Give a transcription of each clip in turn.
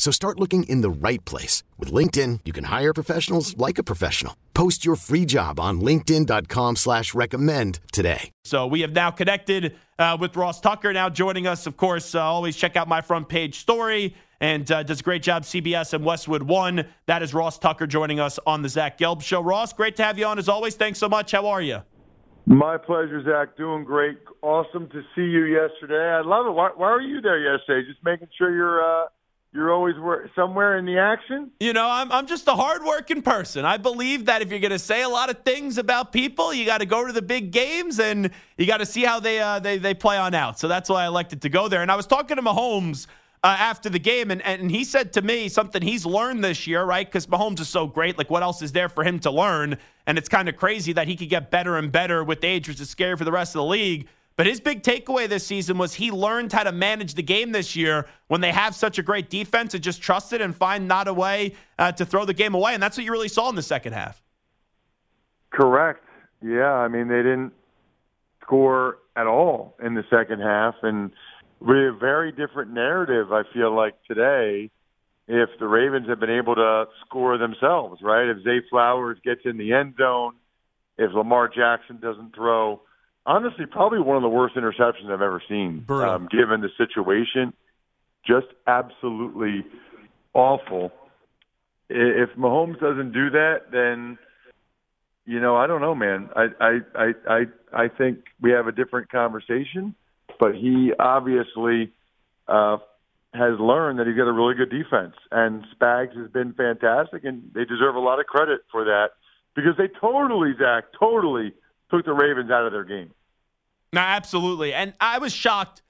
So start looking in the right place. With LinkedIn, you can hire professionals like a professional. Post your free job on linkedin.com slash recommend today. So we have now connected uh, with Ross Tucker now joining us. Of course, uh, always check out my front page story and uh, does a great job CBS and Westwood One. That is Ross Tucker joining us on the Zach Gelb Show. Ross, great to have you on as always. Thanks so much. How are you? My pleasure, Zach. Doing great. Awesome to see you yesterday. I love it. Why, why were you there yesterday? Just making sure you're uh, you're always somewhere in the action. You know, I'm I'm just a hardworking person. I believe that if you're going to say a lot of things about people, you got to go to the big games and you got to see how they uh, they they play on out. So that's why I elected to go there. And I was talking to Mahomes uh, after the game, and, and he said to me something he's learned this year, right? Because Mahomes is so great. Like, what else is there for him to learn? And it's kind of crazy that he could get better and better with age, which is scary for the rest of the league. But his big takeaway this season was he learned how to manage the game this year when they have such a great defense and just trust it and find not a way uh, to throw the game away. And that's what you really saw in the second half. Correct. Yeah. I mean, they didn't score at all in the second half. And with a very different narrative, I feel like today, if the Ravens have been able to score themselves, right? If Zay Flowers gets in the end zone, if Lamar Jackson doesn't throw, honestly, probably one of the worst interceptions I've ever seen, um, given the situation. Just absolutely awful. If Mahomes doesn't do that, then you know I don't know, man. I I I I, I think we have a different conversation but he obviously uh, has learned that he's got a really good defense, and Spags has been fantastic, and they deserve a lot of credit for that because they totally, Zach, totally took the Ravens out of their game. No, absolutely, and I was shocked.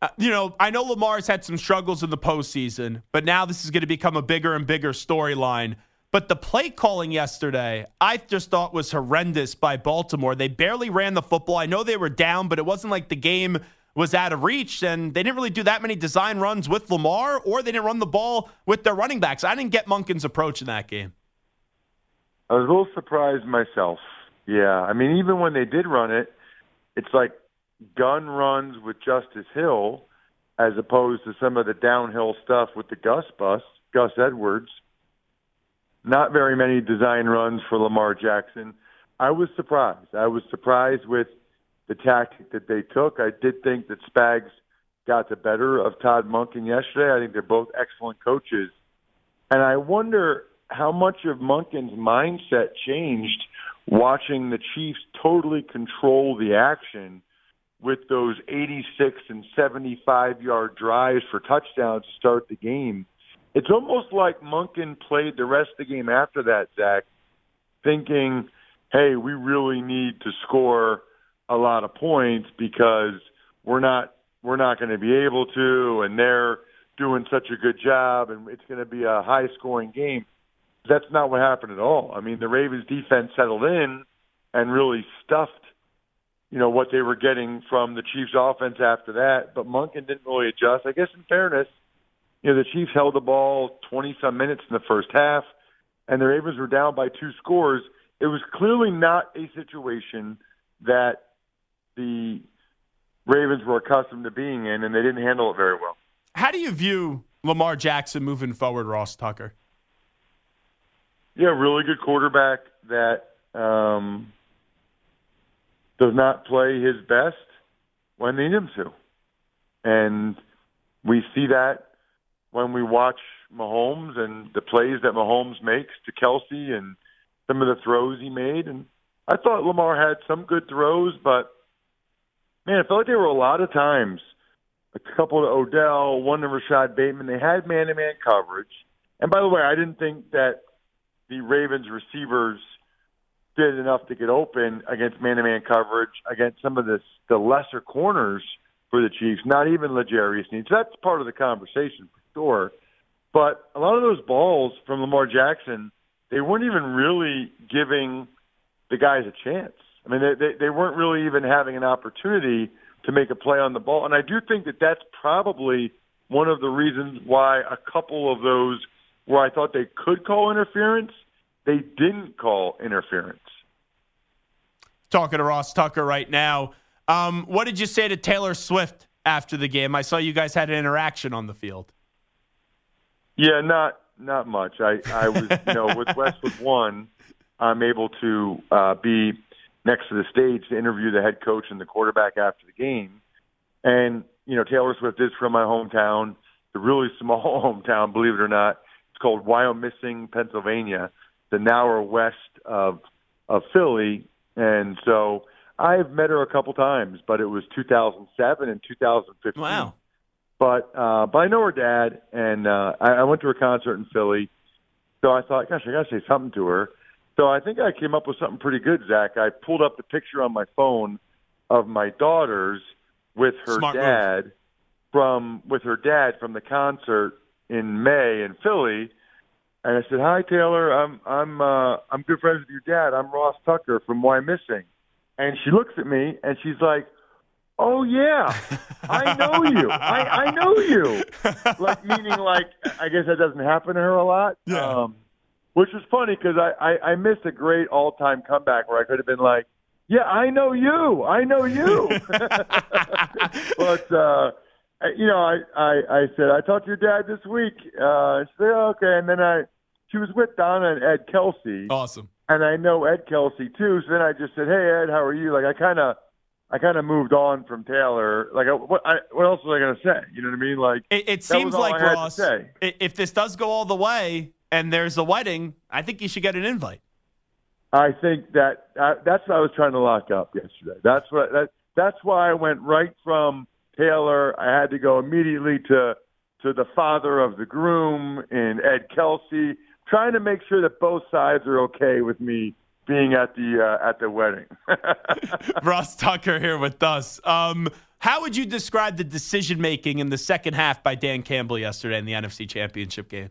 Uh, you know, I know Lamar's had some struggles in the postseason, but now this is going to become a bigger and bigger storyline. But the play calling yesterday, I just thought was horrendous by Baltimore. They barely ran the football. I know they were down, but it wasn't like the game was out of reach, and they didn't really do that many design runs with Lamar, or they didn't run the ball with their running backs. I didn't get Monken's approach in that game. I was a little surprised myself. Yeah, I mean, even when they did run it, it's like gun runs with Justice Hill, as opposed to some of the downhill stuff with the Gus bus, Gus Edwards. Not very many design runs for Lamar Jackson. I was surprised. I was surprised with the tactic that they took. I did think that Spags got the better of Todd Monken yesterday. I think they're both excellent coaches. And I wonder how much of Monken's mindset changed watching the Chiefs totally control the action with those 86 and 75 yard drives for touchdowns to start the game. It's almost like Monken played the rest of the game after that, Zach, thinking, hey, we really need to score a lot of points because we're not we're not going to be able to, and they're doing such a good job, and it's going to be a high scoring game. That's not what happened at all. I mean, the Ravens defense settled in and really stuffed, you know, what they were getting from the Chiefs offense after that. But Monken didn't really adjust. I guess in fairness, you know, the Chiefs held the ball 20 some minutes in the first half, and the Ravens were down by two scores. It was clearly not a situation that the Ravens were accustomed to being in, and they didn't handle it very well. How do you view Lamar Jackson moving forward, Ross Tucker? Yeah, really good quarterback that um, does not play his best when they need him to. And we see that when we watch Mahomes and the plays that Mahomes makes to Kelce and some of the throws he made. And I thought Lamar had some good throws, but man, it felt like there were a lot of times, a couple to Odell, one to Rashod Bateman. They had man-to-man coverage. And by the way, I didn't think that the Ravens receivers did enough to get open against man-to-man coverage against some of the the lesser corners for the Chiefs. Not even L'Jarius Sneed. So that's part of the conversation for sure. But a lot of those balls from Lamar Jackson, they weren't even really giving the guys a chance. I mean, they, they, they weren't really even having an opportunity to make a play on the ball. And I do think that that's probably one of the reasons why a couple of those where I thought they could call interference, they didn't call interference. Talking to Ross Tucker right now. Um, what did you say to Taylor Swift after the game? I saw you guys had an interaction on the field. Yeah, not not much. I I was you know with Westwood one, I'm able to uh, be next to the stage to interview the head coach and the quarterback after the game. And, you know, Taylor Swift is from my hometown, the really small hometown, believe it or not. It's called Wyomissing, Pennsylvania, the hour west of of Philly. And so I've met her a couple times, but it was 2007 and 2015. Wow. But uh, but I know her dad, and uh, I, I went to her concert in Philly. So I thought, gosh, I got to say something to her. So I think I came up with something pretty good, Zach. I pulled up the picture on my phone of my daughters with her Smart dad move. from with her dad from the concert in May in Philly. And I said, "Hi, Taylor. I'm I'm uh, I'm good friends with your dad. I'm Ross Tucker from Wyomissing." And she looks at me and she's like, "Oh yeah, I know you. I I know you." Like meaning like I guess that doesn't happen to her a lot. Yeah. Um, which was funny because I, I I missed a great all time comeback where I could have been like, "Yeah, I know you, I know you," but uh, you know, I, I I said I talked to your dad this week. Uh, she said okay, and then I she was with Donna and Ed Kelce, Awesome. and I know Ed Kelce too. So then I just said, "Hey Ed, how are you?" Like I kind of. I kind of moved on from Taylor. Like, I, what, I, what else was I going to say? You know what I mean? Like, It, it seems like I had to Ross. If this does go all the way and there's a wedding, I think you should get an invite. I think that uh, that's what I was trying to lock up yesterday. That's what that that's why I went right from Taylor. I had to go immediately to to the father of the groom and Ed Kelce, trying to make sure that both sides are okay with me being at the uh, at the wedding. Ross Tucker here with us. Um, how would you describe the decision making in the second half by Dan Campbell yesterday in the NFC Championship game?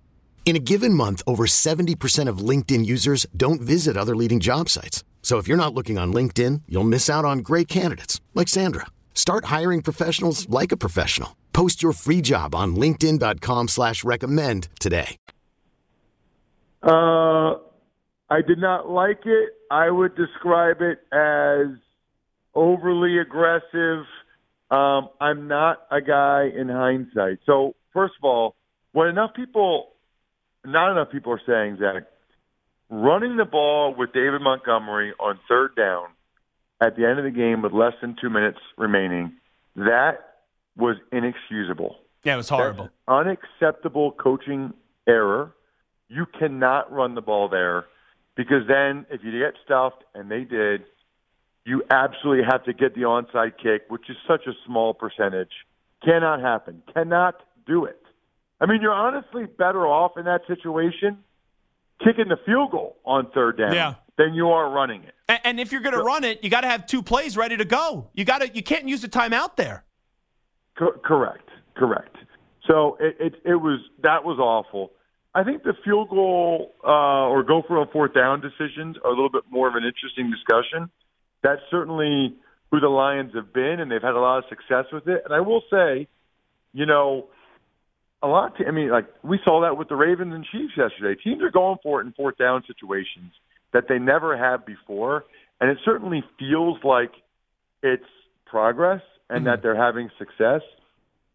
In a given month, over 70% of LinkedIn users don't visit other leading job sites. So if you're not looking on LinkedIn, you'll miss out on great candidates like Sandra. Start hiring professionals like a professional. Post your free job on LinkedIn.com slash recommend today. Uh, I did not like it. I would describe it as overly aggressive. Um, I'm not a guy in hindsight. So, first of all, when enough people, not enough people are saying, Zach, running the ball with David Montgomery on third down at the end of the game with less than two minutes remaining, that was inexcusable. Yeah, it was horrible. That's unacceptable coaching error. You cannot run the ball there because then if you get stuffed, and they did, you absolutely have to get the onside kick, which is such a small percentage. Cannot happen. Cannot do it. I mean, you're honestly better off in that situation kicking the field goal on third down yeah. than you are running it. And, and if you're going to run it, you got to have two plays ready to go. You got to. You can't use the timeout there. Co- correct. Correct. So it, it it was that was awful. I think the field goal uh, or go for a fourth down decisions are a little bit more of an interesting discussion. That's certainly who the Lions have been, and they've had a lot of success with it. And I will say, you know, a lot. Of, I mean, like we saw that with the Ravens and Chiefs yesterday. Teams are going for it in fourth down situations that they never have before, and it certainly feels like it's progress and mm-hmm. that they're having success.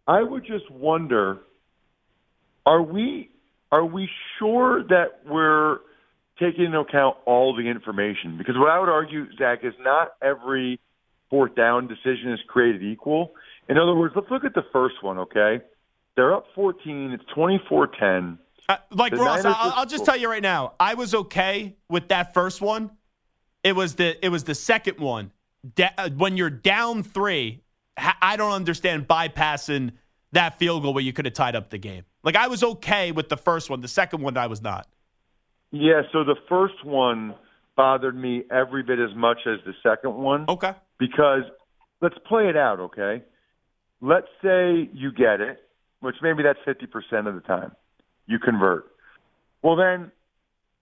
I would just wonder: Are we are we sure that we're taking into account all the information? Because what I would argue, Zach, is not every fourth down decision is created equal. In other words, let's look at the first one, okay? They're up 14. It's 24-10. Uh, like the Ross, I'll, I'll, just tell you right now, I was okay with that first one. It was the it was the second one. Da- uh, when you're down three, I don't understand bypassing that field goal where you could have tied up the game. Like I was okay with the first one. The second one, I was not. Yeah. So the first one bothered me every bit as much as the second one. Okay. Because let's play it out. Okay. Let's say you get it which maybe that's 50% of the time you convert. Well, then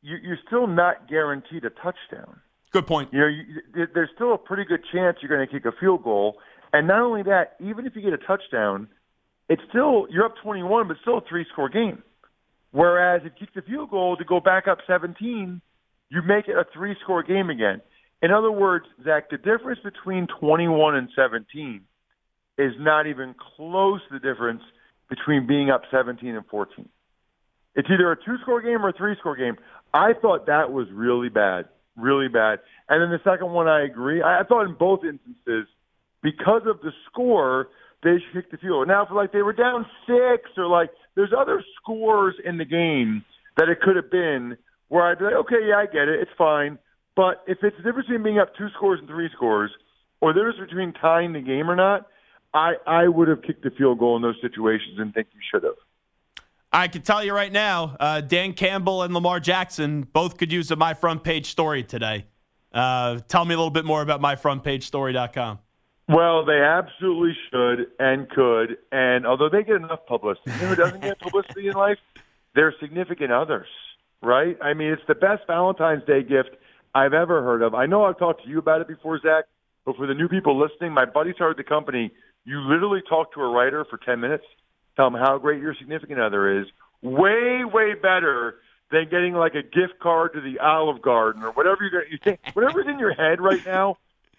you, you're still not guaranteed a touchdown. Good point. You know, you, there's still a pretty good chance you're going to kick a field goal. And not only that, even if you get a touchdown, it's still you're up 21, but still a three-score game. Whereas if you kick the field goal to go back up 17, you make it a three-score game again. In other words, Zach, the difference between 21 and 17 is not even close to the difference between being up 17 and 14. It's either a two score game or a three score game. I thought that was really bad, really bad. And then the second one, I agree. I, I thought in both instances, because of the score, they should kick the field. Now, if like they were down six or like there's other scores in the game that it could have been where I'd be like, okay, yeah, I get it, it's fine. But if it's the difference between being up two scores and three scores, or the difference between tying the game or not, I, I would have kicked the field goal in those situations and think you should have. I can tell you right now, uh, Dan Campbell and Lamar Jackson both could use a My Front Page story today. Uh, tell me a little bit more about myfrontpagestory.com. Well, they absolutely should and could. And although they get enough publicity, you know who doesn't get publicity in life? Their significant others, right? I mean, it's the best Valentine's Day gift I've ever heard of. I know I've talked to you about it before, Zach, but for the new people listening, my buddy started the company you literally talk to a writer for 10 minutes, tell them how great your significant other is. Way, way better than getting like a gift card to the Olive Garden or whatever you're going to, you think, whatever's in your head right now.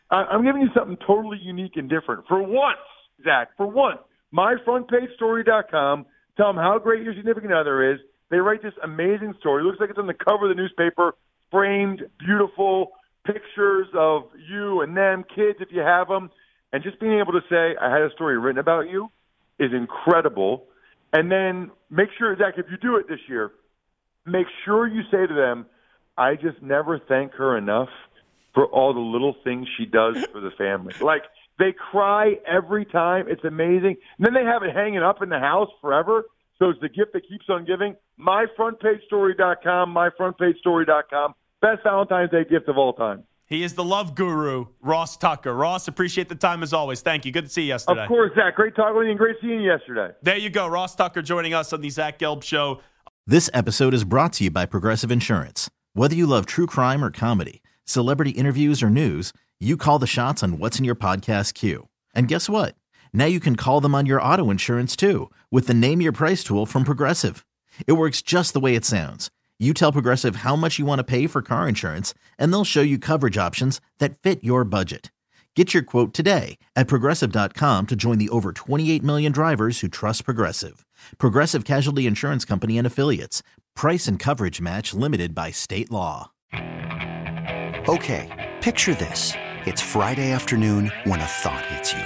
I, I'm giving you something totally unique and different. For once, Zach, for once, myfrontpagestory.com. Tell them how great your significant other is. They write this amazing story. It looks like it's on the cover of the newspaper, framed, beautiful pictures of you and them, kids if you have them. And just being able to say, I had a story written about you is incredible. And then make sure, Zach, if you do it this year, make sure you say to them, I just never thank her enough for all the little things she does for the family. Like, they cry every time. It's amazing. And then they have it hanging up in the house forever. So it's the gift that keeps on giving. MyFrontPageStory.com, MyFrontPageStory.com. Best Valentine's Day gift of all time. He is the love guru, Ross Tucker. Ross, appreciate the time as always. Thank you. Good to see you yesterday. Of course, Zach. Great talking with you and great seeing you yesterday. There you go. Ross Tucker joining us on the Zach Gelb Show. This episode is brought to you by Progressive Insurance. Whether you love true crime or comedy, Celebrity interviews or news, you call the shots on what's in your podcast queue. And guess what? Now you can call them on your auto insurance too with the Name Your Price tool from Progressive. It works just the way it sounds. You tell Progressive how much you want to pay for car insurance, and they'll show you coverage options that fit your budget. Get your quote today at progressive.com to join the over 28 million drivers who trust Progressive. Progressive Casualty Insurance Company and Affiliates. Price and coverage match limited by state law. Okay, picture this. It's Friday afternoon when a thought hits you.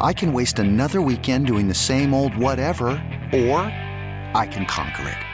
I can waste another weekend doing the same old whatever, or I can conquer it.